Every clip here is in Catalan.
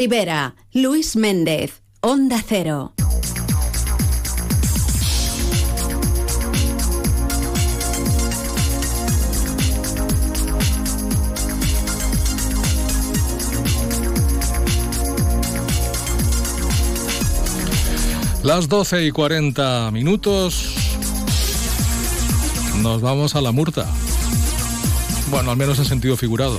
Rivera, Luis Méndez, Onda Cero. Las 12 y 40 minutos. Nos vamos a la murta. Bueno, al menos en sentido figurado.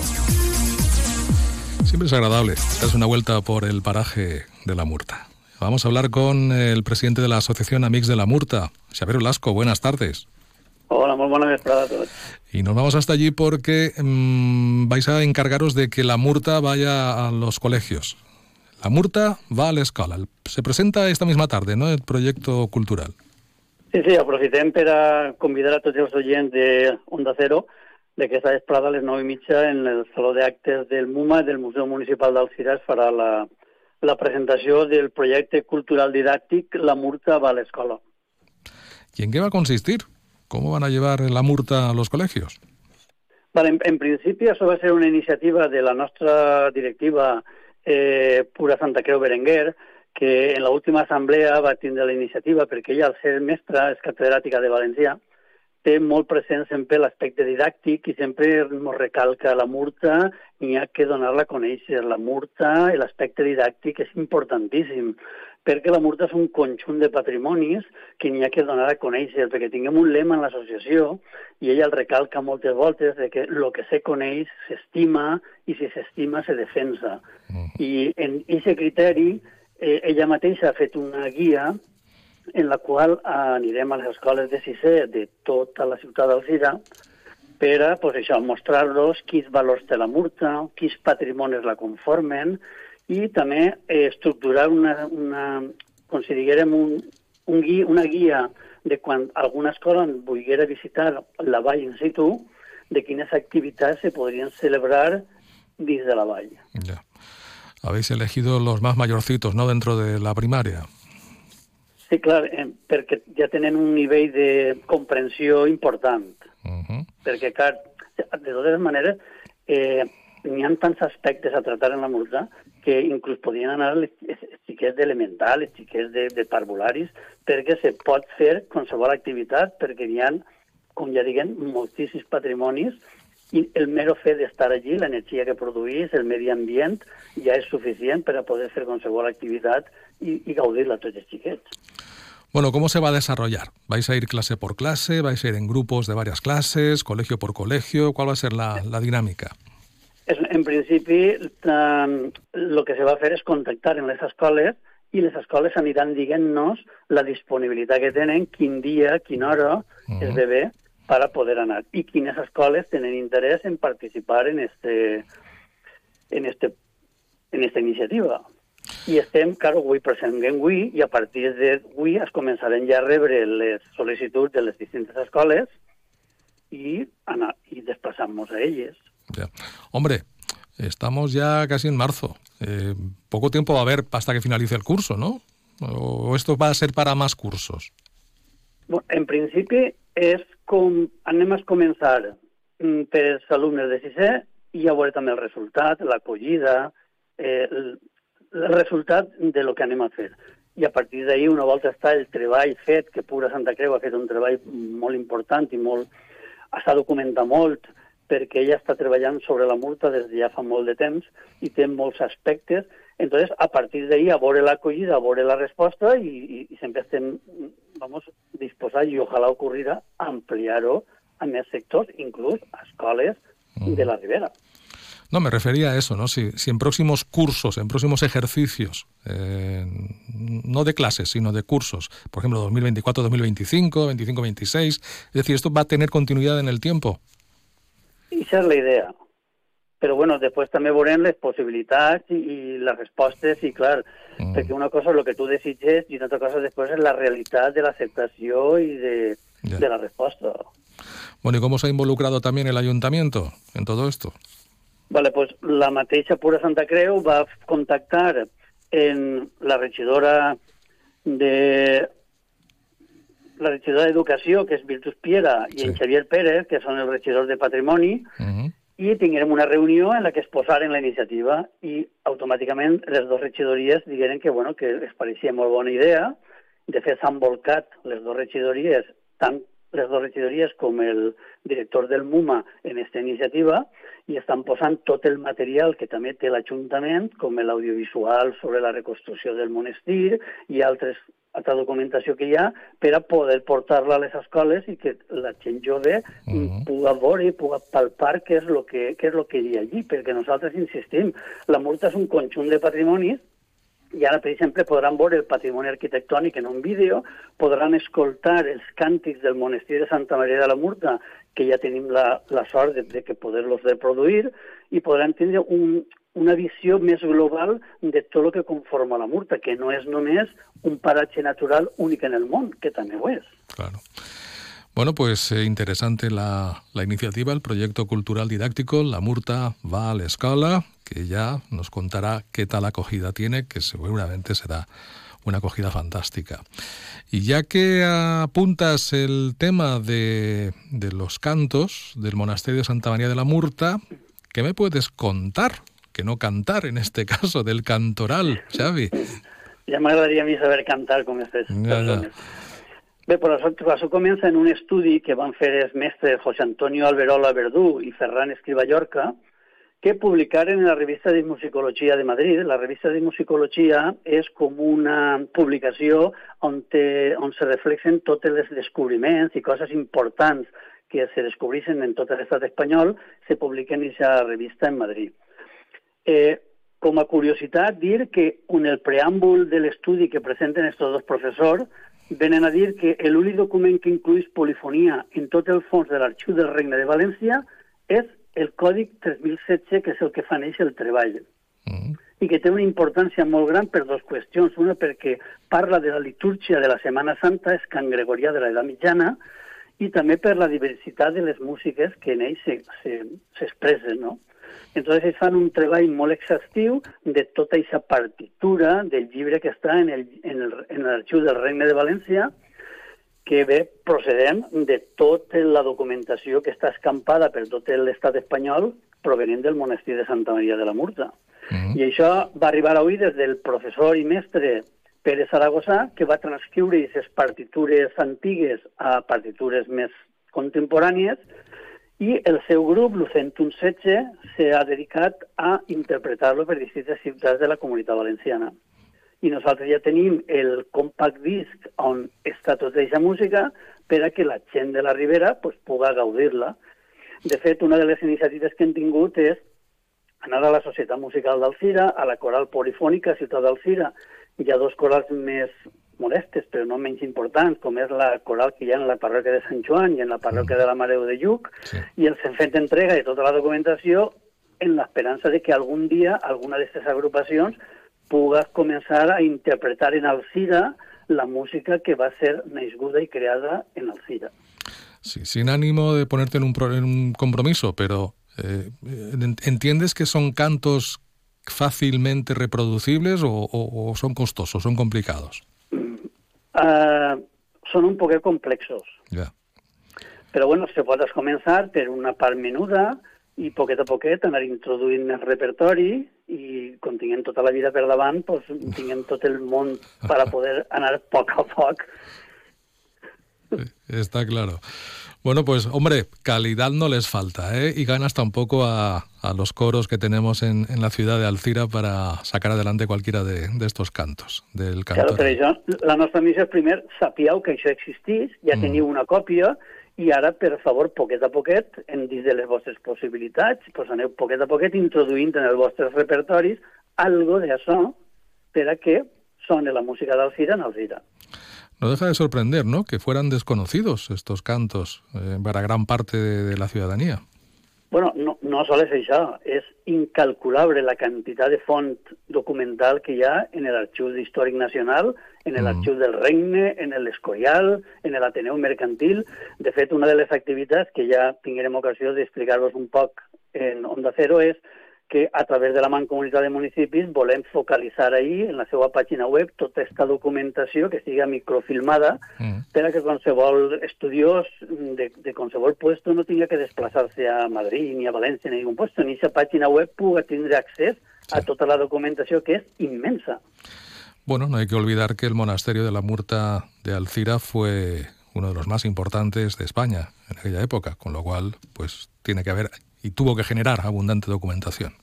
Siempre es agradable darse una vuelta por el paraje de la Murta. Vamos a hablar con el presidente de la Asociación Amix de la Murta, Xavier Olasco. Buenas tardes. Hola, muy buenas tardes a todos. Y nos vamos hasta allí porque mmm, vais a encargaros de que la Murta vaya a los colegios. La Murta va a la escola. Se presenta esta misma tarde, ¿no?, el proyecto cultural. Sí, sí, aprofitem per a convidar a tots els oients de Onda Cero de aquesta vesprada a les 9 i mitja en el Saló d'Actes del MUMA del Museu Municipal d'Alcira es farà la, la presentació del projecte cultural didàctic La Murta va a l'escola. ¿Y en qué va a consistir? ¿Cómo van a llevar la Murta a los colegios? Vale, en, en principi això va ser una iniciativa de la nostra directiva eh, Pura Santa Creu Berenguer, que en l'última assemblea va tindre la iniciativa perquè ella, al ser mestra, és catedràtica de Valencià, té molt present sempre l'aspecte didàctic i sempre ens recalca la murta i ha que donar-la a conèixer. La murta i l'aspecte didàctic és importantíssim perquè la murta és un conjunt de patrimonis que n'hi ha que donar a conèixer, perquè tinguem un lema en l'associació i ella el recalca moltes voltes de que el que se coneix s'estima i si s'estima se defensa. -huh. I en aquest criteri eh, ella mateixa ha fet una guia en la qual anirem a les escoles de sisè de tota la ciutat d'Alzira per pues, això, mostrar-los quins valors té la murta, quins patrimonis la conformen i també eh, estructurar una, una, com si diguérem, un, un gui, una guia de quan alguna escola volguera visitar la vall in situ, de quines activitats se podrien celebrar dins de la vall. Ya. Habéis elegido los más mayorcitos, ¿no?, dentro de la primaria. Sí, clar, eh, perquè ja tenen un nivell de comprensió important. Uh -huh. Perquè, clar, de totes maneres, eh, n'hi ha tants aspectes a tractar en la multa que inclús podien anar les, xiquets d'elemental, les xiquets de, de parvularis, perquè se pot fer qualsevol activitat, perquè hi ha, com ja diguem, moltíssims patrimonis i el mero fet d'estar allí, l'energia que produís, el medi ambient, ja és suficient per a poder fer qualsevol activitat y, y gaudirla tots els xiquets. Bueno, ¿cómo se va a desarrollar? ¿Vais a ir clase por clase? ¿Vais a ir en grupos de varias clases? ¿Colegio por colegio? ¿Cuál va a ser la, la dinámica? En principi, el que se va a fer és contactar en les escoles i les escoles aniran dient-nos la disponibilitat que tenen, quin dia, quina hora uh -huh. es ve per a poder anar i quines escoles tenen interès en participar en este, en este, en esta iniciativa. I estem, clar, avui presentem avui i a partir d'avui es començaran ja a rebre les sol·licituds de les distintes escoles i, anar, i desplaçar-nos a elles. Ya. Hombre, estamos ya casi en marzo. Eh, poco tiempo va a haber hasta que finalice el curso, ¿no? ¿O esto va a ser para más cursos? Bueno, en principi és com anem a començar mm, per als alumnes de sisè i ja veure també el resultat, l'acollida, eh, el, el resultat de lo que anem a fer. I a partir d'ahir, una volta està el treball fet, que Pura Santa Creu ha fet un treball molt important i molt... s'ha documentat molt, perquè ella està treballant sobre la multa des de ja fa molt de temps i té molts aspectes. Entonces, a partir d'ahir, a veure l'acollida, a veure la resposta i, i, i sempre estem vamos, disposats, i ojalà ocorrirà, ampliar-ho a més sectors, inclús a escoles mm. de la Ribera. No, me refería a eso, ¿no? Si, si en próximos cursos, en próximos ejercicios, eh, no de clases, sino de cursos, por ejemplo, 2024, 2025, 25, 26, es decir, ¿esto va a tener continuidad en el tiempo? Esa és la idea. Però, bueno, després també veurem les possibilitats i, i les respostes, i clar, mm. perquè una cosa és el que tu desitges i una altra cosa després és la realitat de l'acceptació i de, yeah. de la resposta. Bueno, ¿y cómo se ha involucrado también el ayuntamiento en todo esto? Vale, pues la mateixa Pura Santa Creu va contactar en la regidora de la regidora d'Educació, que és Virtus Piera, i sí. en Xavier Pérez, que són els regidors de Patrimoni, uh -huh. I tinguérem una reunió en la que es posaren la iniciativa i automàticament les dues regidories digueren que, bueno, que es pareixia molt bona idea. De fet, s'han volcat les dues regidories, tant les dues regidories com el director del MUMA en aquesta iniciativa i estan posant tot el material que també té l'Ajuntament, com l'audiovisual sobre la reconstrucció del monestir i altres altra documentació que hi ha per a poder portar-la a les escoles i que la gent jove uh -huh. pugui veure i pugui palpar què és el que, què és lo que hi ha allí, perquè nosaltres insistim, la Murta és un conjunt de patrimonis i ara, per exemple, podran veure el patrimoni arquitectònic en un vídeo, podran escoltar els càntics del monestir de Santa Maria de la Murta, que ja tenim la, la sort de, de que poder-los reproduir, i podran tindre un, una visió més global de tot el que conforma la Murta, que no és només un paratge natural únic en el món, que també ho és. Claro. Bueno, pues eh, interesante la, la, iniciativa, el proyecto cultural didáctico La Murta va a la escuela, que ya nos contará qué tal acogida tiene, que seguramente será una acogida fantástica. Y ya que apuntas el tema de, de los cantos del monasterio de Santa María de la Murta, ¿qué me puedes contar que no cantar, en este caso, del cantoral, Xavi. Ja m'agradaria a mi saber cantar com aquestes ja, persones. Ja. Bé, però això, això comença en un estudi que van fer els mestres José Antonio Alberola Verdú i Ferran Escriba Llorca, que publicaren en la revista de Musicologia de Madrid. La revista de Musicologia és com una publicació on, te, on se reflexen tots els descobriments i coses importants que se descobreixen en tot l'estat espanyol, se publiquen en aquesta revista en Madrid. Eh, com a curiositat, dir que en el preàmbul de l'estudi que presenten aquests dos professors venen a dir que l'únic document que incluís polifonia en tot el fons de l'Arxiu del Regne de València és el Còdic 3016, que és el que fa néixer el treball. Mm. I que té una importància molt gran per dues qüestions. Una, perquè parla de la litúrgia de la Setmana Santa, és Can Gregorià de l'edat mitjana, i també per la diversitat de les músiques que en ell s'expressen, no? Entonces ells fan un treball molt exhaustiu de tota aquesta partitura del llibre que està en l'arxiu del Regne de València, que ve procedent de tota la documentació que està escampada per tot l'estat espanyol provenent del monestir de Santa Maria de la Murta. Mm -hmm. I això va arribar avui des del professor i mestre Pere Saragossa, que va transcriure aquestes partitures antigues a partitures més contemporànies, i el seu grup, Lucentum Setge, s'ha dedicat a interpretar-lo per distintes ciutats de la comunitat valenciana. I nosaltres ja tenim el compact disc on està tota aquesta música per a que la gent de la Ribera pues, pugui gaudir-la. De fet, una de les iniciatives que hem tingut és anar a la Societat Musical d'Alcira, a la Coral Polifònica Ciutat d'Alcira. Hi ha dos corals més molestes, però no menys importants, com és la coral que hi ha en la parròquia de Sant Joan i en la parròquia de la Mareu de Lluc, sí. i els hem fet entrega de tota la documentació en l'esperança de que algun dia alguna d'aquestes agrupacions puga començar a interpretar en Alcira la música que va ser nascuda y creada en Alcira. Sí, sin ánimo de ponerte en un, en un compromiso, pero eh, ¿entiendes que son cantos fácilmente reproducibles o, o, o son costosos, son complicados? Uh, són un poc complexos. Yeah. Però bueno, se pot començar per una part menuda i poquet a poquet anar introduint el repertori i quan tinguem tota la vida per davant, pues, tinguem tot el món per a poder anar a poc a poc. Está claro. Bueno, pues hombre, calidad no les falta, ¿eh? Y ganas tampoco a, a los coros que tenemos en, en, la ciudad de Alcira para sacar adelante cualquiera de, de estos cantos del cantor. Claro, per això la nostra missió és primer sapieu que això existís, ja mm. teniu una còpia, i ara, per favor, poquet a poquet, en dins de les vostres possibilitats, pues aneu poquet a poquet introduint en els vostres repertoris algo d'això per a que soni la música d'Alcira en Alcira. No deja de sorprender, ¿no? Que fueran desconocidos estos cantos eh, para gran parte de, de, la ciudadanía. Bueno, no, no solo es això, és incalculable la quantitat de font documental que hi ha en l'Arxiu Històric Nacional, en l'Arxiu mm. del Regne, en l'Escorial, en l'Ateneu Mercantil. De fet, una de les activitats que ja tinguem ocasió d'explicar-vos un poc en Onda Cero és que a través de la Mancomunitat de Municipis volem focalitzar ahir en la seva pàgina web tota aquesta documentació que siga microfilmada mm. per a que qualsevol estudiós de, de qualsevol puesto no tinga que desplaçar-se a Madrid ni a València ni a ningú puesto, ni aquesta pàgina web puga tindre accés sí. a tota la documentació que és immensa. Bueno, no hay que olvidar que el monasterio de la Murta de Alcira fue uno de los más importantes de España en aquella época, con lo cual, pues tiene que haber y tuvo que generar abundante documentación.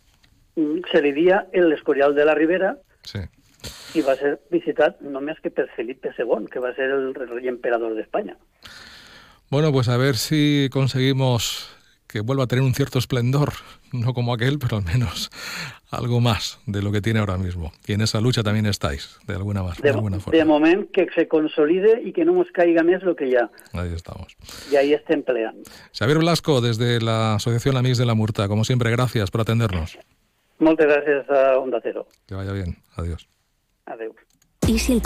Mm, se diría el Escorial de la Ribera sí. i va ser visitat només que per Felipe II, que va ser el rey emperador de España. Bueno, pues a ver si conseguimos que vuelva a tener un cierto esplendor, no como aquel, pero al menos algo más de lo que tiene ahora mismo. Y en esa lucha también estáis, de alguna, más, de, de alguna forma. De momento, que se consolide y que no nos caiga más lo que ya. Ahí estamos. Y ahí está empleando. Xavier Blasco, desde la Asociación Amigos de la Murta, como siempre, gracias por atendernos. Muchas gracias a Onda Cero. Que vaya bien. Adiós. Adiós. ¿Y si el